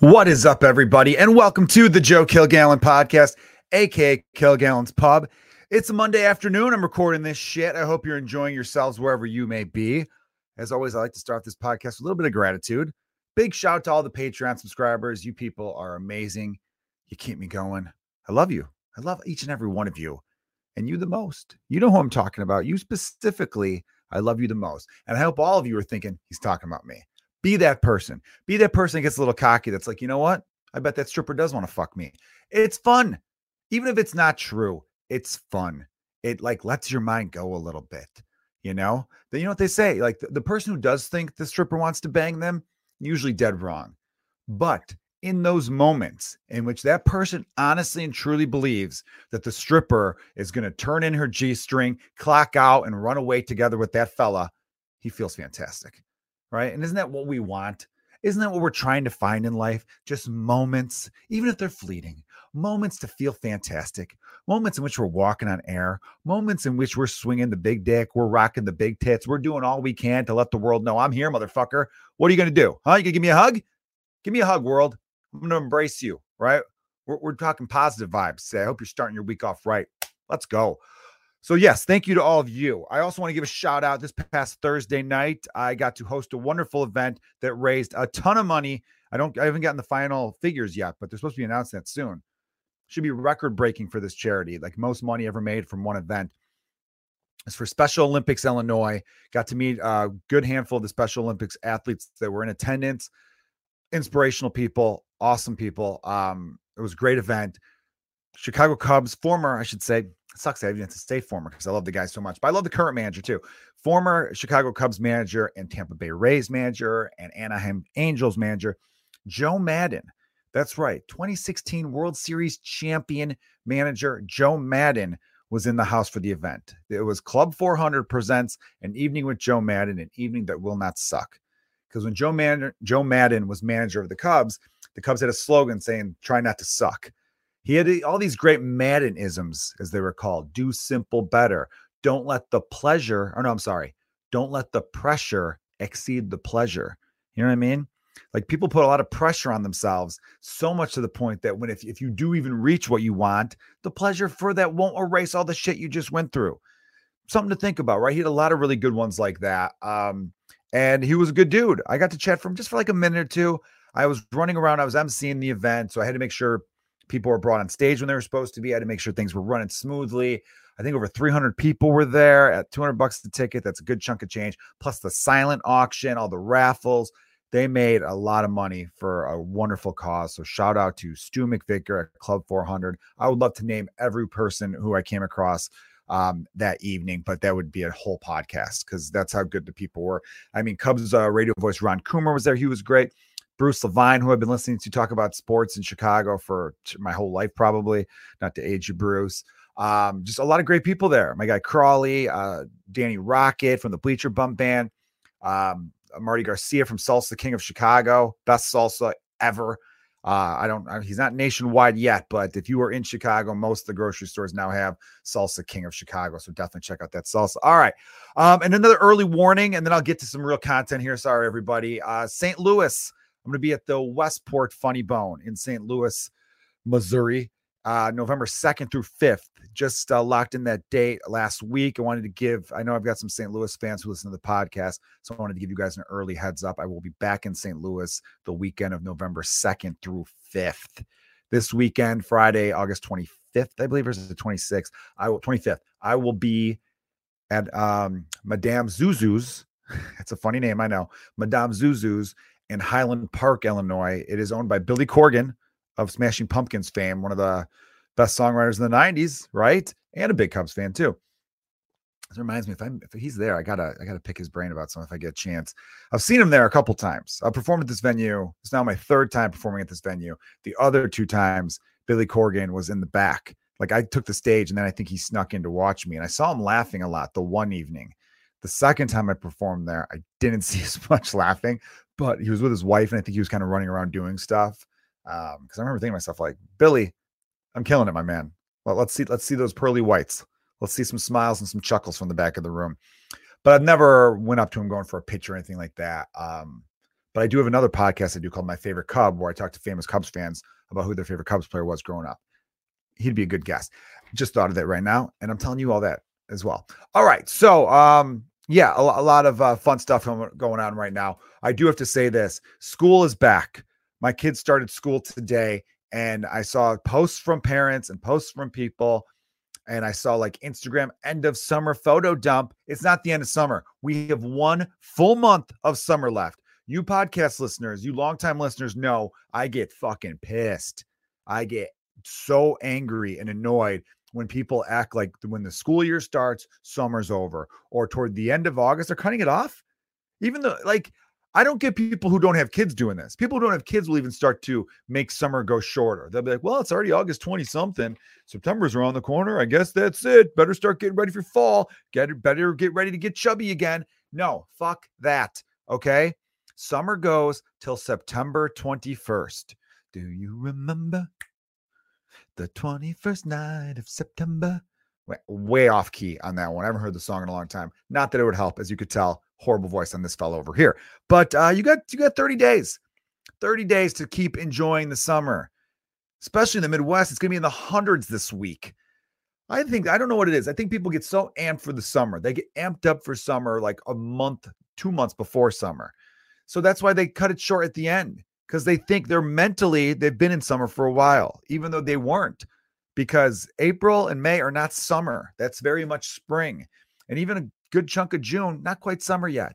What is up, everybody, and welcome to the Joe Kilgallon podcast, aka Kilgallon's Pub. It's a Monday afternoon. I'm recording this shit. I hope you're enjoying yourselves wherever you may be. As always, I like to start this podcast with a little bit of gratitude. Big shout out to all the Patreon subscribers. You people are amazing. You keep me going. I love you. I love each and every one of you, and you the most. You know who I'm talking about. You specifically. I love you the most. And I hope all of you are thinking he's talking about me. Be that person. Be that person that gets a little cocky that's like, you know what? I bet that stripper does want to fuck me. It's fun. Even if it's not true, it's fun. It like lets your mind go a little bit, you know? Then you know what they say? Like the, the person who does think the stripper wants to bang them, usually dead wrong. But in those moments in which that person honestly and truly believes that the stripper is going to turn in her G string, clock out, and run away together with that fella, he feels fantastic right? And isn't that what we want? Isn't that what we're trying to find in life? Just moments, even if they're fleeting, moments to feel fantastic, moments in which we're walking on air, moments in which we're swinging the big dick, we're rocking the big tits, we're doing all we can to let the world know I'm here, motherfucker. What are you going to do? Huh? You going to give me a hug? Give me a hug, world. I'm going to embrace you, right? We're, we're talking positive vibes. Say, I hope you're starting your week off right. Let's go. So, yes, thank you to all of you. I also want to give a shout out. This past Thursday night, I got to host a wonderful event that raised a ton of money. I don't, I haven't gotten the final figures yet, but they're supposed to be announced that soon. Should be record breaking for this charity, like most money ever made from one event. It's for Special Olympics Illinois. Got to meet a good handful of the Special Olympics athletes that were in attendance. Inspirational people, awesome people. Um, it was a great event. Chicago Cubs, former, I should say, sucks I even have to stay former because I love the guy so much, but I love the current manager too. Former Chicago Cubs manager and Tampa Bay Rays manager and Anaheim Angels manager, Joe Maddon. That's right. 2016 World Series champion manager Joe Maddon was in the house for the event. It was Club 400 presents an evening with Joe Maddon, an evening that will not suck. Because when Joe Maddon, Joe Maddon was manager of the Cubs, the Cubs had a slogan saying, try not to suck. He had all these great Maddonisms, as they were called do simple better. Don't let the pleasure, or no, I'm sorry, don't let the pressure exceed the pleasure. You know what I mean? Like people put a lot of pressure on themselves, so much to the point that when if, if you do even reach what you want, the pleasure for that won't erase all the shit you just went through. Something to think about, right? He had a lot of really good ones like that. Um, and he was a good dude. I got to chat for him just for like a minute or two. I was running around, I was emceeing the event, so I had to make sure People were brought on stage when they were supposed to be. I had to make sure things were running smoothly. I think over 300 people were there at 200 bucks the ticket. That's a good chunk of change. Plus the silent auction, all the raffles. They made a lot of money for a wonderful cause. So shout out to Stu McVicker at Club 400. I would love to name every person who I came across um, that evening, but that would be a whole podcast because that's how good the people were. I mean, Cubs uh, radio voice Ron Coomer was there. He was great. Bruce Levine, who I've been listening to talk about sports in Chicago for my whole life, probably not to age you, Bruce. Um, just a lot of great people there. My guy Crawley, uh, Danny Rocket from the Bleacher Bump Band, um, Marty Garcia from Salsa King of Chicago, best salsa ever. Uh, I don't, uh, he's not nationwide yet, but if you are in Chicago, most of the grocery stores now have Salsa King of Chicago. So definitely check out that salsa. All right. Um, and another early warning, and then I'll get to some real content here. Sorry, everybody. Uh, St. Louis I'm going to be at the Westport Funny Bone in St. Louis, Missouri, uh, November 2nd through 5th. Just uh, locked in that date last week. I wanted to give, I know I've got some St. Louis fans who listen to the podcast, so I wanted to give you guys an early heads up. I will be back in St. Louis the weekend of November 2nd through 5th. This weekend, Friday, August 25th, I believe, versus the 26th. I will 25th. I will be at um, Madame Zuzu's. It's a funny name, I know. Madame Zuzu's in Highland Park, Illinois. It is owned by Billy Corgan of Smashing Pumpkins fame, one of the best songwriters in the 90s, right? And a big Cubs fan too. This reminds me, if I'm if he's there, I gotta I gotta pick his brain about something if I get a chance. I've seen him there a couple times. I performed at this venue. It's now my third time performing at this venue. The other two times, Billy Corgan was in the back. Like I took the stage and then I think he snuck in to watch me. And I saw him laughing a lot the one evening. The second time I performed there, I didn't see as much laughing, but he was with his wife, and I think he was kind of running around doing stuff. Um, because I remember thinking to myself, like, Billy, I'm killing it, my man. Well, let's see, let's see those pearly whites. Let's see some smiles and some chuckles from the back of the room. But I've never went up to him going for a pitch or anything like that. Um, But I do have another podcast I do called My Favorite Cub, where I talk to famous Cubs fans about who their favorite Cubs player was growing up. He'd be a good guest. Just thought of that right now, and I'm telling you all that as well. All right, so um, yeah, a, a lot of uh, fun stuff going on right now. I do have to say this: school is back. My kids started school today, and I saw posts from parents and posts from people and I saw like Instagram end of summer photo dump. It's not the end of summer. We have one full month of summer left. You podcast listeners, you longtime listeners know I get fucking pissed. I get so angry and annoyed when people act like when the school year starts, summer's over, or toward the end of August, they're cutting it off. Even though, like, I don't get people who don't have kids doing this. People who don't have kids will even start to make summer go shorter. They'll be like, well, it's already August 20 something. September's around the corner. I guess that's it. Better start getting ready for fall. Get better get ready to get chubby again. No, fuck that. Okay. Summer goes till September 21st. Do you remember the 21st night of September? Way off key on that one. I haven't heard the song in a long time. Not that it would help, as you could tell horrible voice on this fellow over here. But uh, you got you got 30 days, 30 days to keep enjoying the summer, especially in the Midwest. It's gonna be in the hundreds this week. I think I don't know what it is. I think people get so amped for the summer. They get amped up for summer like a month, two months before summer. So that's why they cut it short at the end because they think they're mentally they've been in summer for a while, even though they weren't. Because April and May are not summer. That's very much spring. And even a good chunk of June, not quite summer yet.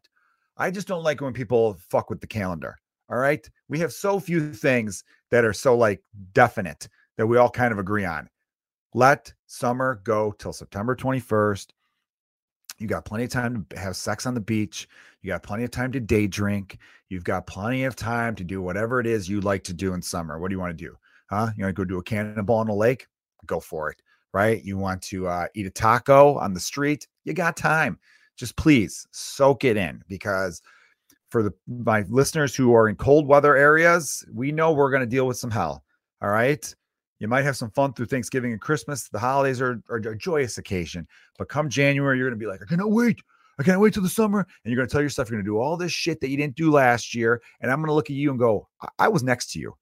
I just don't like when people fuck with the calendar. All right. We have so few things that are so like definite that we all kind of agree on. Let summer go till September 21st. You got plenty of time to have sex on the beach. You got plenty of time to day drink. You've got plenty of time to do whatever it is you like to do in summer. What do you want to do? Huh? You want to go do a cannonball in a lake? Go for it right? You want to uh, eat a taco on the street, you got time. Just please soak it in because for the my listeners who are in cold weather areas, we know we're going to deal with some hell. All right. You might have some fun through Thanksgiving and Christmas. The holidays are, are a joyous occasion. But come January, you're going to be like, I cannot wait. I can't wait till the summer. And you're going to tell yourself you're going to do all this shit that you didn't do last year. And I'm going to look at you and go, I, I was next to you.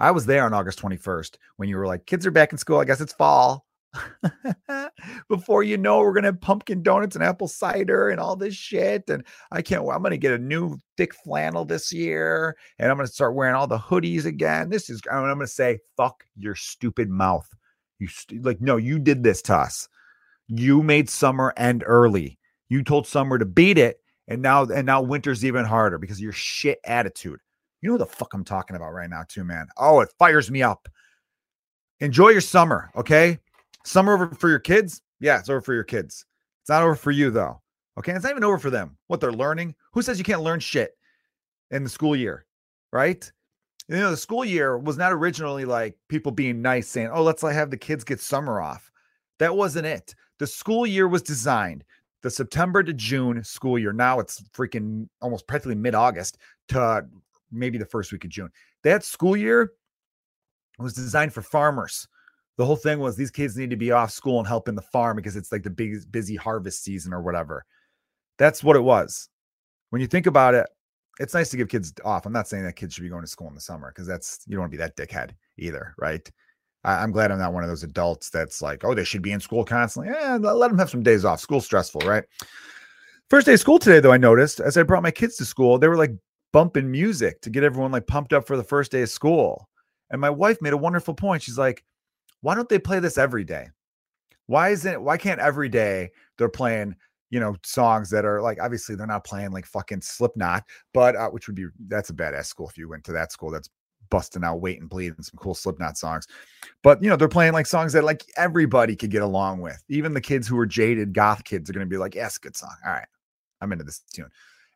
I was there on August 21st when you were like, kids are back in school. I guess it's fall. Before you know, we're gonna have pumpkin donuts and apple cider and all this shit. And I can't. I'm gonna get a new thick flannel this year, and I'm gonna start wearing all the hoodies again. This is. I'm gonna say, fuck your stupid mouth. You st- like no, you did this to us. You made summer end early. You told summer to beat it, and now and now winter's even harder because of your shit attitude. You know what the fuck I'm talking about right now, too, man. Oh, it fires me up. Enjoy your summer, okay? Summer over for your kids? Yeah, it's over for your kids. It's not over for you though. Okay, it's not even over for them. What they're learning? Who says you can't learn shit in the school year? Right? You know, the school year was not originally like people being nice saying, "Oh, let's like, have the kids get summer off." That wasn't it. The school year was designed the September to June school year. Now it's freaking almost practically mid-August to maybe the first week of June. That school year was designed for farmers the whole thing was these kids need to be off school and help in the farm because it's like the big busy harvest season or whatever. That's what it was. When you think about it, it's nice to give kids off. I'm not saying that kids should be going to school in the summer because that's you don't want to be that dickhead either, right? I, am glad I'm not one of those adults that's like, oh, they should be in school constantly. Yeah, let them have some days off. School's stressful, right? First day of school today, though, I noticed as I brought my kids to school, they were like bumping music to get everyone like pumped up for the first day of school. And my wife made a wonderful point. She's like, why don't they play this every day? Why isn't why can't every day they're playing, you know, songs that are like obviously they're not playing like fucking Slipknot, but uh, which would be that's a badass school if you went to that school that's busting out wait and bleed and some cool Slipknot songs. But you know, they're playing like songs that like everybody could get along with. Even the kids who are jaded goth kids are going to be like, "Yes, good song. All right, I'm into this tune."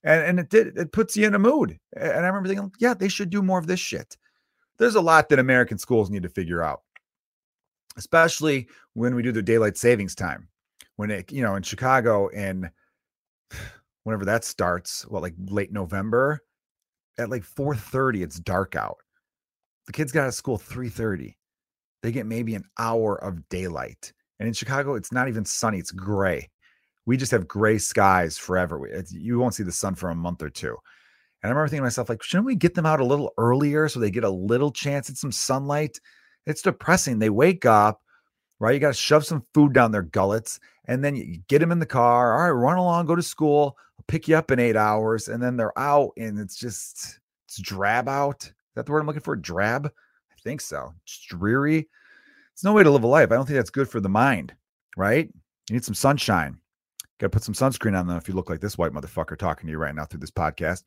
And and it did it puts you in a mood. And I remember thinking, yeah, they should do more of this shit. There's a lot that American schools need to figure out especially when we do the daylight savings time. When it, you know, in Chicago and whenever that starts, what like late November at like 4:30 it's dark out. The kids got out of school 3:30. They get maybe an hour of daylight. And in Chicago it's not even sunny, it's gray. We just have gray skies forever. You won't see the sun for a month or two. And I remember thinking to myself, like, shouldn't we get them out a little earlier so they get a little chance at some sunlight? It's depressing. They wake up, right? You got to shove some food down their gullets and then you get them in the car. All right, run along, go to school. I'll pick you up in eight hours. And then they're out and it's just, it's drab out. Is that the word I'm looking for? Drab? I think so. It's dreary. It's no way to live a life. I don't think that's good for the mind, right? You need some sunshine. Got to put some sunscreen on them if you look like this white motherfucker talking to you right now through this podcast.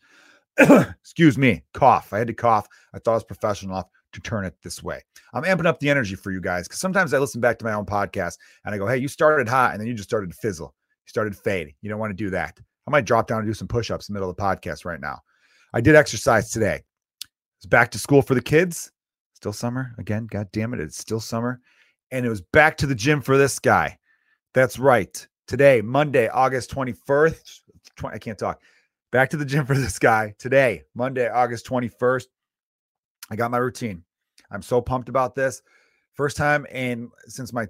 Excuse me, cough. I had to cough. I thought I was professional enough to turn it this way. I'm amping up the energy for you guys because sometimes I listen back to my own podcast and I go, hey, you started hot and then you just started to fizzle. You started fade. You don't want to do that. I might drop down and do some push ups in the middle of the podcast right now. I did exercise today. It's back to school for the kids. Still summer again. God damn it. It's still summer. And it was back to the gym for this guy. That's right. Today, Monday, August 21st. I can't talk. Back to the gym for this guy today, Monday, August 21st. I got my routine. I'm so pumped about this. First time in since my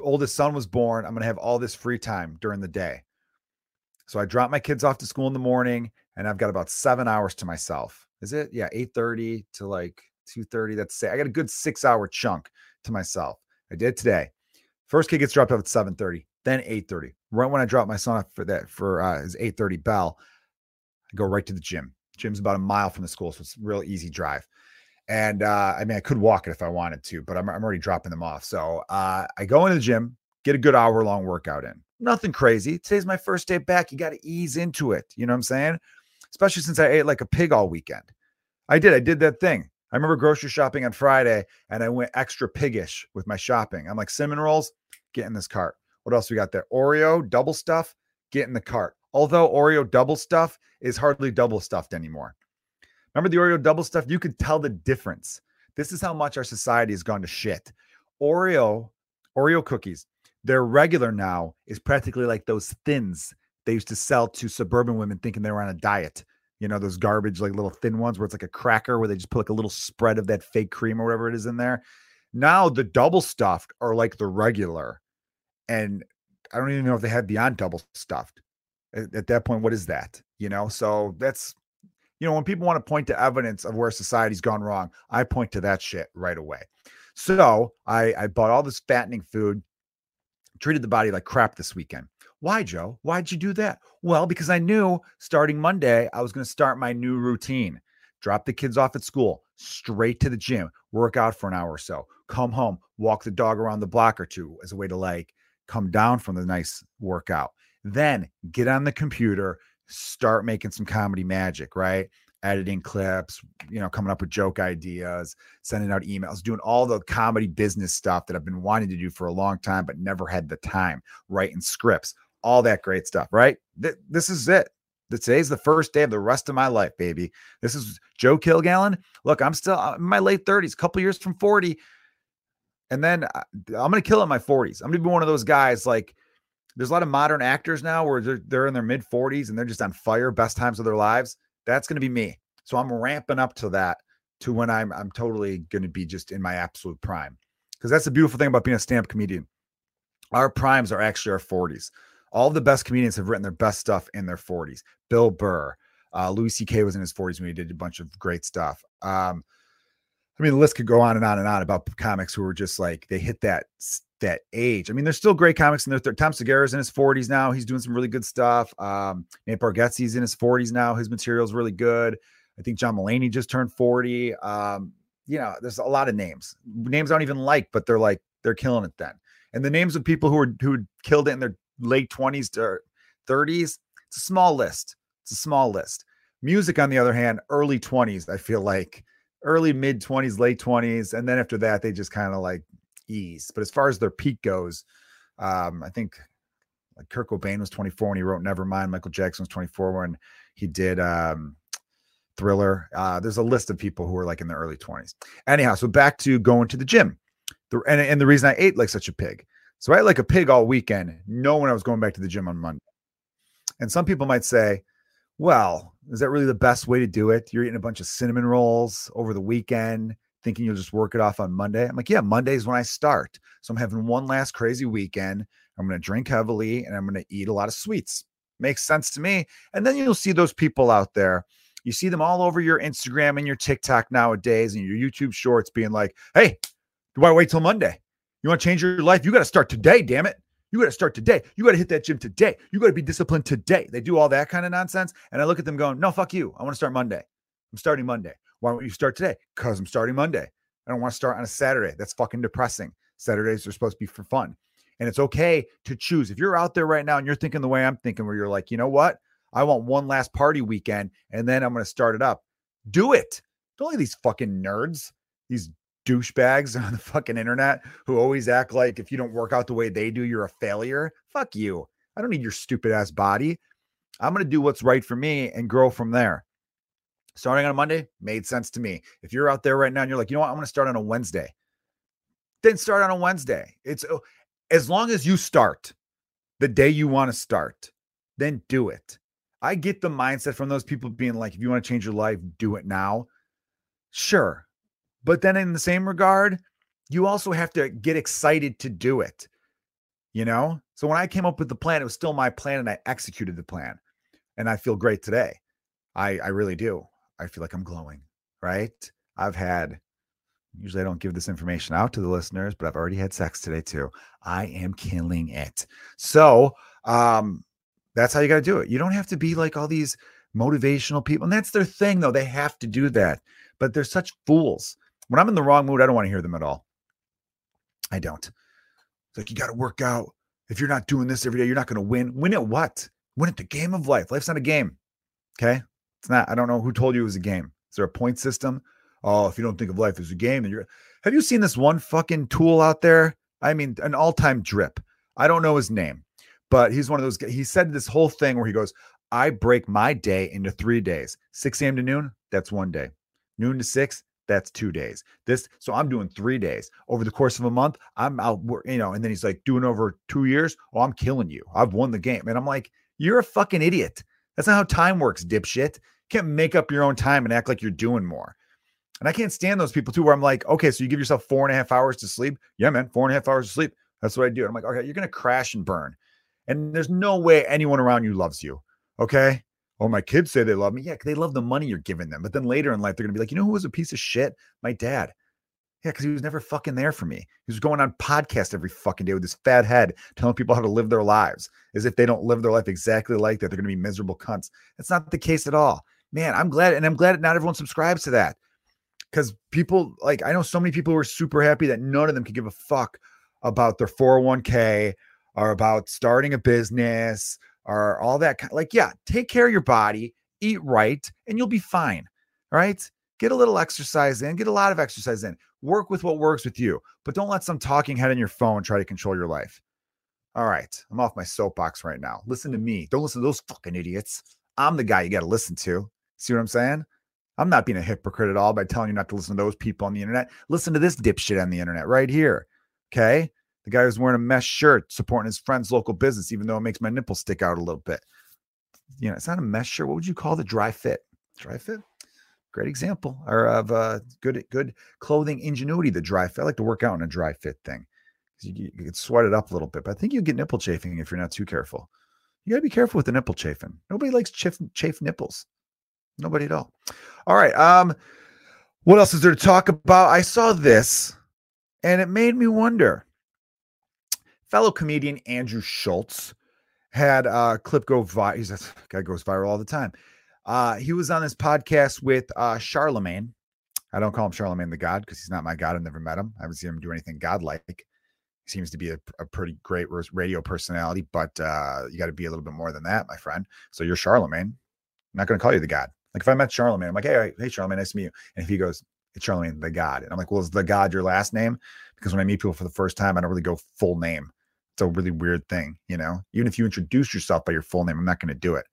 oldest son was born, I'm going to have all this free time during the day. So I drop my kids off to school in the morning and I've got about 7 hours to myself. Is it? Yeah, 8:30 to like 2:30. That's say I got a good 6-hour chunk to myself. I did today. First kid gets dropped off at 7:30, then 8:30. Right when I drop my son off for that for uh, his 8:30 bell, I go right to the gym. Gym's about a mile from the school, so it's real easy drive. And uh, I mean, I could walk it if I wanted to, but I'm, I'm already dropping them off. So uh, I go into the gym, get a good hour long workout in. Nothing crazy. Today's my first day back. You got to ease into it. You know what I'm saying? Especially since I ate like a pig all weekend. I did. I did that thing. I remember grocery shopping on Friday and I went extra piggish with my shopping. I'm like, cinnamon rolls, get in this cart. What else we got there? Oreo double stuff, get in the cart. Although Oreo double stuff is hardly double stuffed anymore. Remember the Oreo double stuff? You could tell the difference. This is how much our society has gone to shit. Oreo, Oreo cookies, their regular now is practically like those thins they used to sell to suburban women thinking they were on a diet. You know, those garbage, like little thin ones where it's like a cracker where they just put like a little spread of that fake cream or whatever it is in there. Now the double stuffed are like the regular. And I don't even know if they had beyond double stuffed. At that point, what is that? You know, so that's you know, when people want to point to evidence of where society's gone wrong, I point to that shit right away. So I, I bought all this fattening food, treated the body like crap this weekend. Why, Joe? Why'd you do that? Well, because I knew starting Monday, I was going to start my new routine. Drop the kids off at school, straight to the gym, work out for an hour or so, come home, walk the dog around the block or two as a way to like come down from the nice workout. Then get on the computer, start making some comedy magic, right? Editing clips, you know, coming up with joke ideas, sending out emails, doing all the comedy business stuff that I've been wanting to do for a long time, but never had the time, writing scripts, all that great stuff, right? Th- this is it. Today's the first day of the rest of my life, baby. This is Joe Kilgallon. Look, I'm still in my late 30s, a couple years from 40. And then uh, I'm going to kill in my 40s. I'm going to be one of those guys like there's a lot of modern actors now where they're, they're in their mid 40s and they're just on fire, best times of their lives. That's going to be me. So I'm ramping up to that to when I'm I'm totally going to be just in my absolute prime. Because that's the beautiful thing about being a stand-up comedian. Our primes are actually our 40s. All the best comedians have written their best stuff in their 40s. Bill Burr, uh, Louis C.K. was in his 40s when he did a bunch of great stuff. Um, I mean, the list could go on and on and on about comics who were just like they hit that that age. I mean, there's still great comics in there. Tom Segura's in his 40s now. He's doing some really good stuff. Um, Nate Bargatze's in his 40s now. His material is really good. I think John Mulaney just turned 40. Um, you know, there's a lot of names. Names I don't even like, but they're like they're killing it then. And the names of people who are who killed it in their late 20s to 30s, it's a small list. It's a small list. Music, on the other hand, early 20s, I feel like early mid 20s, late 20s. And then after that, they just kind of like ease. But as far as their peak goes, um, I think like Kurt Cobain was 24 when he wrote Nevermind. Michael Jackson was 24 when he did um, Thriller. Uh, there's a list of people who are like in their early 20s. Anyhow, so back to going to the gym. The, and, and the reason I ate like such a pig. So I ate like a pig all weekend, knowing I was going back to the gym on Monday. And some people might say, well, is that really the best way to do it? You're eating a bunch of cinnamon rolls over the weekend thinking you'll just work it off on Monday. I'm like, yeah, Monday's when I start. So I'm having one last crazy weekend. I'm going to drink heavily and I'm going to eat a lot of sweets. Makes sense to me. And then you'll see those people out there You see them all over your Instagram and your TikTok nowadays and your YouTube shorts being like, hey, do I wait till Monday? You want to change your life? You got to start today, damn it. You got to start today. You got to hit that gym today. You got to be disciplined today. They do all that kind of nonsense. And I look at them going, no, fuck you. I want to start Monday. I'm starting Monday. Why don't you start today? Because I'm starting Monday. I don't want to start on a Saturday. That's fucking depressing. Saturdays are supposed to be for fun. And it's okay to choose. If you're out there right now and you're thinking the way I'm thinking, where you're like, you know what? I want one last party weekend and then I'm going to start it up. Do it. Don't let these fucking nerds, these douchebags on the fucking internet who always act like if you don't work out the way they do, you're a failure. Fuck you. I don't need your stupid ass body. I'm going to do what's right for me and grow from there. Starting on a Monday made sense to me. If you're out there right now and you're like, you know what, I'm going to start on a Wednesday, then start on a Wednesday. It's oh, as long as you start the day you want to start, then do it. I get the mindset from those people being like, if you want to change your life, do it now. Sure. But then in the same regard, you also have to get excited to do it. You know? So when I came up with the plan, it was still my plan and I executed the plan. And I feel great today. I I really do. I feel like I'm glowing, right? I've had usually I don't give this information out to the listeners, but I've already had sex today too. I am killing it. So, um that's how you got to do it. You don't have to be like all these motivational people. And that's their thing though. They have to do that. But they're such fools. When I'm in the wrong mood, I don't want to hear them at all. I don't. It's like you got to work out. If you're not doing this every day, you're not going to win. Win at what? Win at the game of life. Life's not a game. Okay. It's not. I don't know who told you it was a game. Is there a point system? Oh, if you don't think of life as a game, then you're. Have you seen this one fucking tool out there? I mean, an all-time drip. I don't know his name, but he's one of those. He said this whole thing where he goes, "I break my day into three days: 6 a.m. to noon. That's one day. Noon to six that's two days. This, so I'm doing three days over the course of a month. I'm out, you know, and then he's like, doing over two years. Oh, I'm killing you. I've won the game. And I'm like, you're a fucking idiot. That's not how time works, dipshit. Can't make up your own time and act like you're doing more. And I can't stand those people too, where I'm like, okay, so you give yourself four and a half hours to sleep. Yeah, man, four and a half hours to sleep. That's what I do. I'm like, okay, you're going to crash and burn. And there's no way anyone around you loves you. Okay. Oh, my kids say they love me. Yeah, they love the money you're giving them. But then later in life, they're gonna be like, you know who was a piece of shit? My dad. Yeah, because he was never fucking there for me. He was going on podcast every fucking day with his fat head, telling people how to live their lives, as if they don't live their life exactly like that. They're gonna be miserable cunts. That's not the case at all. Man, I'm glad, and I'm glad not everyone subscribes to that. Because people like I know so many people who are super happy that none of them can give a fuck about their 401k or about starting a business or all that kind like yeah take care of your body eat right and you'll be fine all right? Get a little exercise in get a lot of exercise in. Work with what works with you but don't let some talking head on your phone try to control your life. All right i'm off my soapbox right now. Listen to me. Don't listen to those fucking idiots. I'm the guy you got to listen to see what i'm saying i'm not being a hypocrite at all by telling you not to listen to those people on the internet listen to this dipshit on the internet right here okay the guy who's wearing a mesh shirt supporting his friend's local business, even though it makes my nipple stick out a little bit. You know, it's not a mesh shirt. What would you call the dry fit? Dry fit? Great example or of uh, good good clothing ingenuity. The dry fit. I like to work out in a dry fit thing. You, you can sweat it up a little bit, but I think you get nipple chafing if you're not too careful. You got to be careful with the nipple chafing. Nobody likes chafe, chafe nipples. Nobody at all. All right. Um, what else is there to talk about? I saw this and it made me wonder fellow comedian Andrew Schulz had a clip go viral. He's a guy goes viral all the time. Uh, he was on this podcast with uh, Charlemagne. I don't call him Charlemagne the God because he's not my God. I've never met him. I haven't seen him do anything godlike. He seems to be a, a pretty great radio personality, but uh, you got to be a little bit more than that, my friend. So you're Charlemagne. I'm not going to call you the God. Like if I met Charlemagne, I'm like, hey, hey, Charlemagne, nice to meet you. And if he goes, it's Charlemagne the God, and I'm like, well, is the God your last name? Because when I meet people for the first time, I don't really go full name. It's a really weird thing, you know. Even if you introduce yourself by your full name, I'm not going to do it.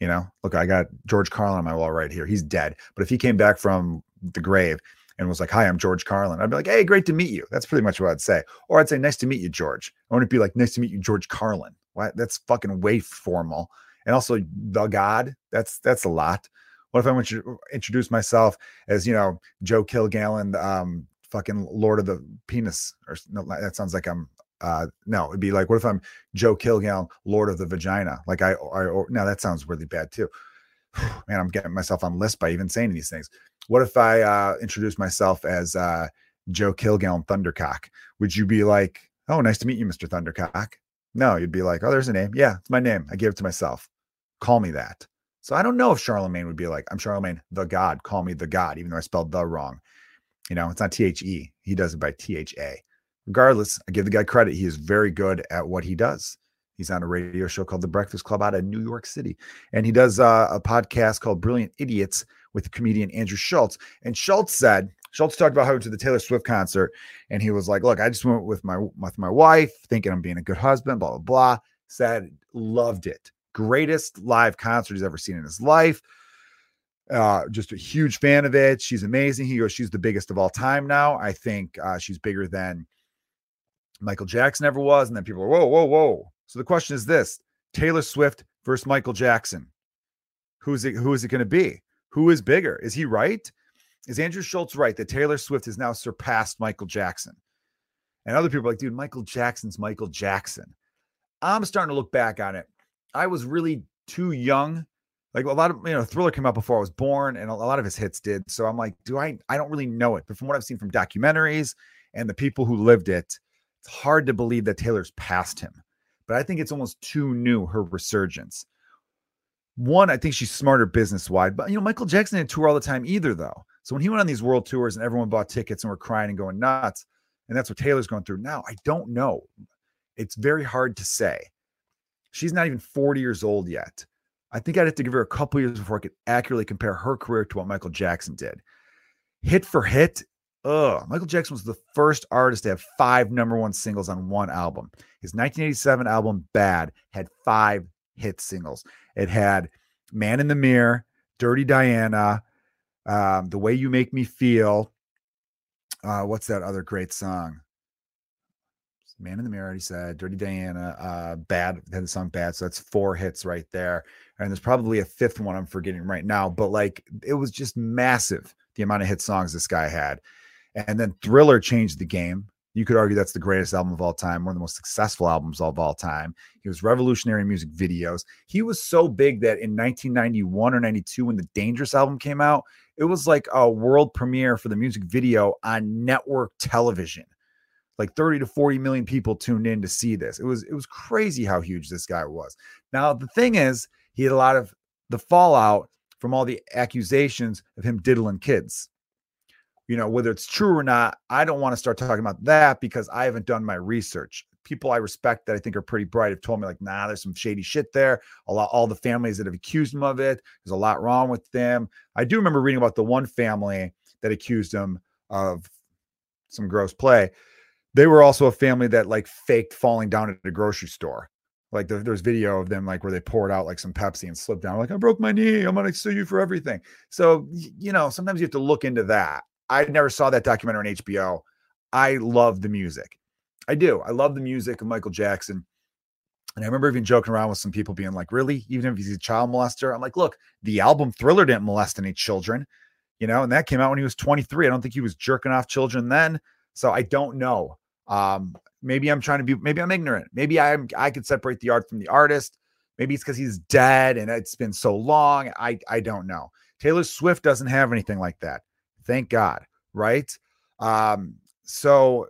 You know, look, I got George Carlin on my wall right here. He's dead. But if he came back from the grave and was like, Hi, I'm George Carlin, I'd be like, Hey, great to meet you. That's pretty much what I'd say. Or I'd say, Nice to meet you, George. I wouldn't be like, Nice to meet you, George Carlin. Why? That's fucking way formal. And also, the God, that's that's a lot. What if I want to introduce myself as, you know, Joe Kilgallon, um, fucking Lord of the Penis? Or no, that sounds like I'm uh no it'd be like what if i'm joe kilgallon lord of the vagina like i i or, now that sounds really bad too man, I'm getting myself on list by even saying these things. What if I uh, introduce myself as uh, Joe Kilgallon Thundercock? Would you be like, oh, nice to meet you, Mr. Thundercock? No, you'd be like, oh, there's a name. Yeah, it's my name. I gave it to myself. Call me that. So I don't know if Charlemagne would be like, I'm Charlemagne the God. Call me the God, even though I spelled the wrong. You know, it's not T H E. He does it by T H A. Regardless, I give the guy credit. He is very good at what he does. He's on a radio show called The Breakfast Club out of New York City. And he does uh, a podcast called Brilliant Idiots with comedian Andrew Schulz. And Schulz said, Schulz talked about how he went to the Taylor Swift concert and he was like, Look, I just went with my with my wife, thinking I'm being a good husband, blah, blah, blah. Said, loved it. Greatest live concert he's ever seen in his life. Uh, just a huge fan of it. She's amazing. He goes, She's the biggest of all time now. I think uh, she's bigger than Michael Jackson ever was. And then people are, whoa, whoa, whoa. So the question is this Taylor Swift versus Michael Jackson. Who's it, who is it going to be? Who is bigger? Is he right? Is Andrew Schulz right that Taylor Swift has now surpassed Michael Jackson? And other people are like, dude, Michael Jackson's Michael Jackson. I'm starting to look back on it. I was really too young. Like a lot of, you know, Thriller came out before I was born and a lot of his hits did. So I'm like, do I, I don't really know it. But from what I've seen from documentaries and the people who lived it, it's hard to believe that Taylor's passed him. But I think it's almost too new, her resurgence. One, I think she's smarter business wide, but you know, Michael Jackson didn't tour all the time either, though. So when he went on these world tours and everyone bought tickets and were crying and going nuts, and that's what Taylor's going through now, I don't know. It's very hard to say. She's not even 40 years old yet. I think I'd have to give her a couple years before I could accurately compare her career to what Michael Jackson did. Hit for hit, ugh. Michael Jackson was the first artist to have five number one singles on one album. His 1987 album, Bad, had five hit singles. It had Man in the Mirror, Dirty Diana, um, The Way You Make Me Feel. Uh, what's that other great song? Man in the Mirror, already said. Dirty Diana, uh, Bad, had the song Bad. So that's four hits right there. And there's probably a fifth one I'm forgetting right now, but like it was just massive the amount of hit songs this guy had. And then Thriller changed the game. You could argue that's the greatest album of all time, one of the most successful albums of all time. He was revolutionary in music videos. He was so big that in 1991 or 92, when the Dangerous album came out, it was like a world premiere for the music video on network television. Like 30 to 40 million people tuned in to see this. It was it was crazy how huge this guy was. Now the thing is, he had a lot of the fallout from all the accusations of him diddling kids you know, whether it's true or not, I don't want to start talking about that because I haven't done my research. People I respect that I think are pretty bright have told me, like, nah, there's some shady shit there. A lot, all the families that have accused him of it, there's a lot wrong with them. I do remember reading about the one family that accused him of some gross play. They were also a family that like faked falling down at a grocery store. Like the, there's video of them like where they poured out like some Pepsi and slipped down. Like I broke my knee. I'm gonna sue you for everything. So you know sometimes you have to look into that. I never saw that documentary on HBO. I love the music. I do. I love the music of Michael Jackson. And I remember even joking around with some people being like, really? Even if he's a child molester? I'm like, look, the album Thriller didn't molest any children, you know, and that came out when he was 23. I don't think he was jerking off children then. So I don't know. Um, maybe I'm trying to be, maybe I'm ignorant. Maybe I'm, I could separate the art from the artist. Maybe it's because he's dead and it's been so long. I, I don't know. Taylor Swift doesn't have anything like that. Thank God. Right. Um, so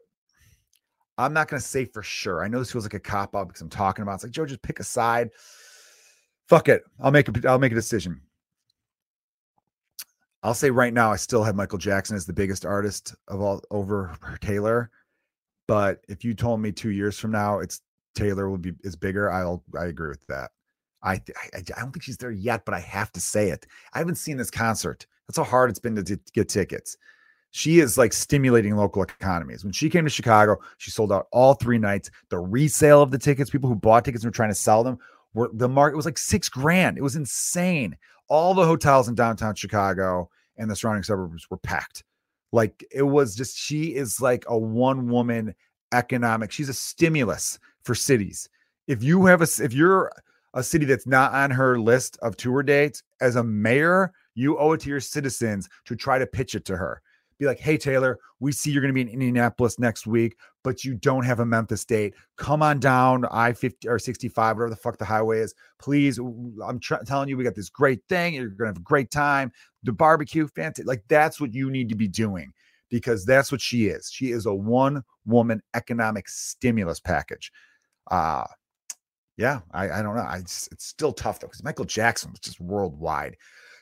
I'm not going to say for sure. I know this feels like a cop out because I'm talking about. It's like Joe, just pick a side. Fuck it. I'll make a. I'll make a decision. I'll say right now, I still have Michael Jackson as the biggest artist of all over Taylor. But if you told me two years from now it's Taylor will be is bigger, I'll I agree with that. I, I I don't think she's there yet, but I have to say it. I haven't seen this concert. That's how hard it's been to, to get tickets. She is like stimulating local economies. When she came to Chicago, she sold out all three nights. The resale of the tickets, people who bought tickets and were trying to sell them, were the market was like six grand. It was insane. All the hotels in downtown Chicago and the surrounding suburbs were packed. Like it was just, she is like a one woman economic. She's a stimulus for cities. If you have a, if you're a city that's not on her list of tour dates as a mayor, you owe it to your citizens to try to pitch it to her Be like, hey, Taylor, we see you're going to be in Indianapolis next week, but you don't have a Memphis date. Come on down I 50 or 65, whatever the fuck the highway is. Please, I'm telling you, we got this great thing. You're going to have a great time. The barbecue, fantastic. Like, that's what you need to be doing because that's what she is. She is a one woman economic stimulus package. Uh, yeah, I, I don't know. I it's still tough though because Michael Jackson was just worldwide.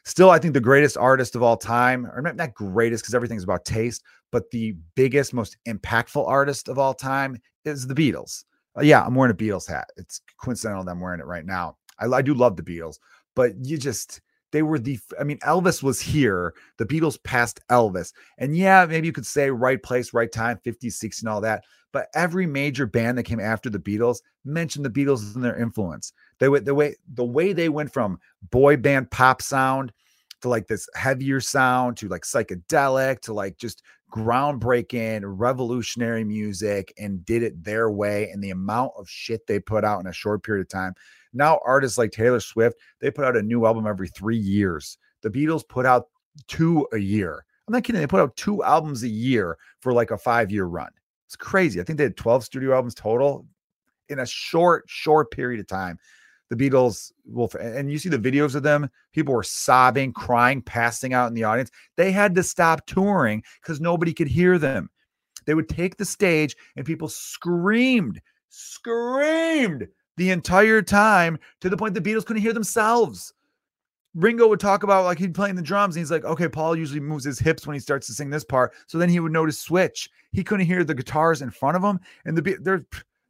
Still, I think the greatest artist of all time, or not, not greatest because everything's about taste, but the biggest, most impactful artist of all time is the Beatles. Uh, yeah, I'm wearing a Beatles hat. It's coincidental that I'm wearing it right now. I, I do love the Beatles, but you just they were the I mean Elvis was here. The Beatles passed Elvis. And yeah, maybe you could say right place, right time, 50, 60 and all that. But every major band that came after the Beatles mentioned the Beatles and their influence. They went the way the way they went from boy band pop sound to like this heavier sound to like psychedelic to like just groundbreaking revolutionary music and did it their way and the amount of shit they put out in a short period of time now, artists like Taylor Swift, they put out a new album every three years. The Beatles put out two a year. I'm not kidding. They put out two albums a year for like a five year run. It's crazy. I think they had 12 studio albums total in a short, short period of time. The Beatles will, and you see the videos of them, people were sobbing, crying, passing out in the audience. They had to stop touring because nobody could hear them. They would take the stage and people screamed, screamed the entire time to the point the Beatles couldn't hear themselves. Ringo would talk about like he'd playing the drums and he's like, okay, Paul usually moves his hips when he starts to sing this part. So then he would notice switch. He couldn't hear the guitars in front of him. And the there's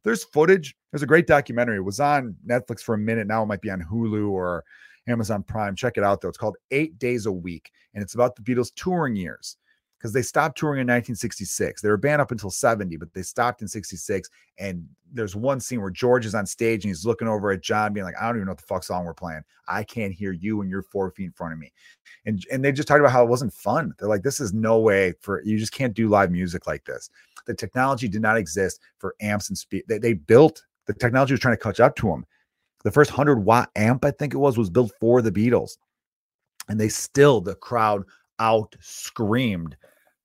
there's footage. There's a great documentary. It was on Netflix for a minute. Now it might be on Hulu or Amazon Prime. Check it out though. It's called Eight Days a Week. And it's about the Beatles touring years because they stopped touring in 1966. They were banned up until 70, but they stopped in 66. And there's one scene where George is on stage and he's looking over at John, being like, I don't even know what the fuck song we're playing. I can't hear you and you're four feet in front of me. And and they just talked about how it wasn't fun. They're like, this is no way for you just can't do live music like this. The technology did not exist for amps and speed. They, they built the technology was trying to catch up to them. The first 100 watt amp, I think it was, was built for the Beatles. And they still, the crowd out screamed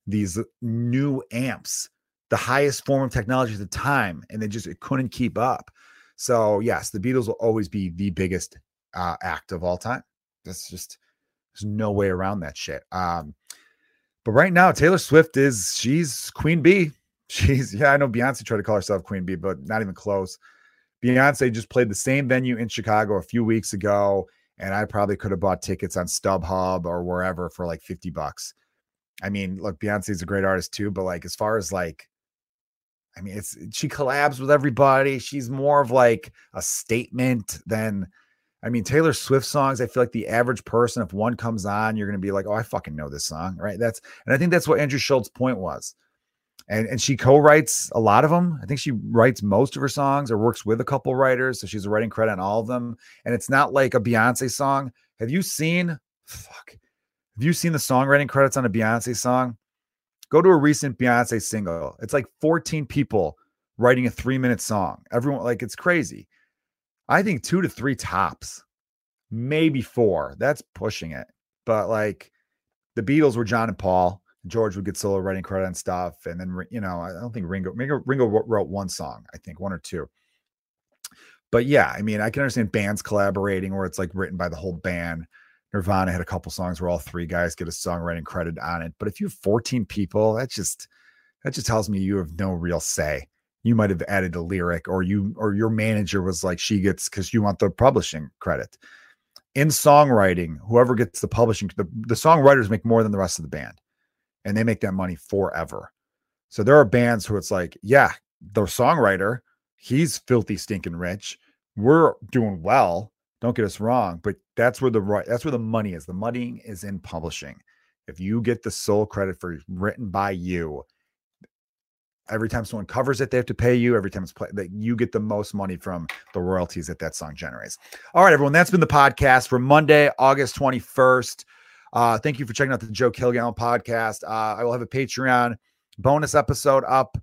these new amps, the highest form of technology at the time, and they just it couldn't keep up. So yes, the Beatles will always be the biggest uh, act of all time. That's just there's no way around that shit. Um, but right now, Taylor Swift is she's Queen Bee. She's yeah, I know Beyonce tried to call herself Queen Bee, but not even close. Beyonce just played the same venue in Chicago a few weeks ago, and I probably could have bought tickets on StubHub or wherever for like 50 bucks. I mean, look, Beyonce's a great artist too, but like as far as like, I mean, it's she collabs with everybody. She's more of like a statement than, I mean, Taylor Swift songs. I feel like the average person, if one comes on, you're gonna be like, oh, I fucking know this song, right? That's and I think that's what Andrew Schulz's point was. And and she co-writes a lot of them. I think she writes most of her songs or works with a couple writers, so she's a writing credit on all of them. And it's not like a Beyonce song. Have you seen? Fuck have you seen the songwriting credits on a Beyonce song? Go to a recent Beyonce single. It's like 14 people writing a three minute song. Everyone, like, it's crazy. I think two to three tops, maybe four. That's pushing it. But like the Beatles were John and Paul. George would get solo writing credit and stuff. And then, you know, I don't think Ringo, Ringo, Ringo wrote one song, I think one or two. But yeah, I mean, I can understand bands collaborating where it's like written by the whole band. Nirvana had a couple songs where all three guys get a songwriting credit on it. But if you have 14 people, that just that just tells me you have no real say. You might have added a lyric, or you or your manager was like, she gets because you want the publishing credit. In songwriting, whoever gets the publishing, the, the songwriters make more than the rest of the band, and they make that money forever. So there are bands who it's like, yeah, the songwriter, he's filthy stinking rich. We're doing well don't get us wrong, but that's where the right that's where the money is. The money is in publishing. If you get the sole credit for written by you, every time someone covers it, they have to pay you. Every time it's played, that you get the most money from the royalties that that song generates. All right, everyone, that's been the podcast for Monday, August 21st. Uh, thank you for checking out the Joe Kilgallon podcast. Uh, I will have a Patreon bonus episode up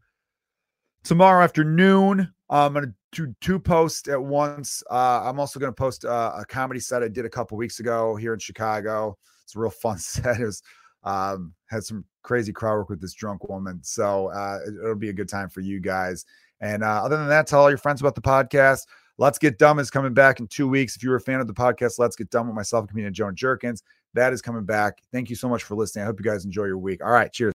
tomorrow afternoon. I'm going to do two posts at once. Uh, I'm also going to post uh, a comedy set I did a couple weeks ago here in Chicago. It's a real fun set. It was Um, had some crazy crowd work with this drunk woman. So uh, it, will be a good time for you guys. And uh, other than that, tell all your friends about the podcast. Let's Get Dumb is coming back in two weeks. If you're a fan of the podcast, Let's Get Dumb with myself, and comedian Joan Jerkins, that is coming back. Thank you so much for listening. I hope you guys enjoy your week. All right. Cheers.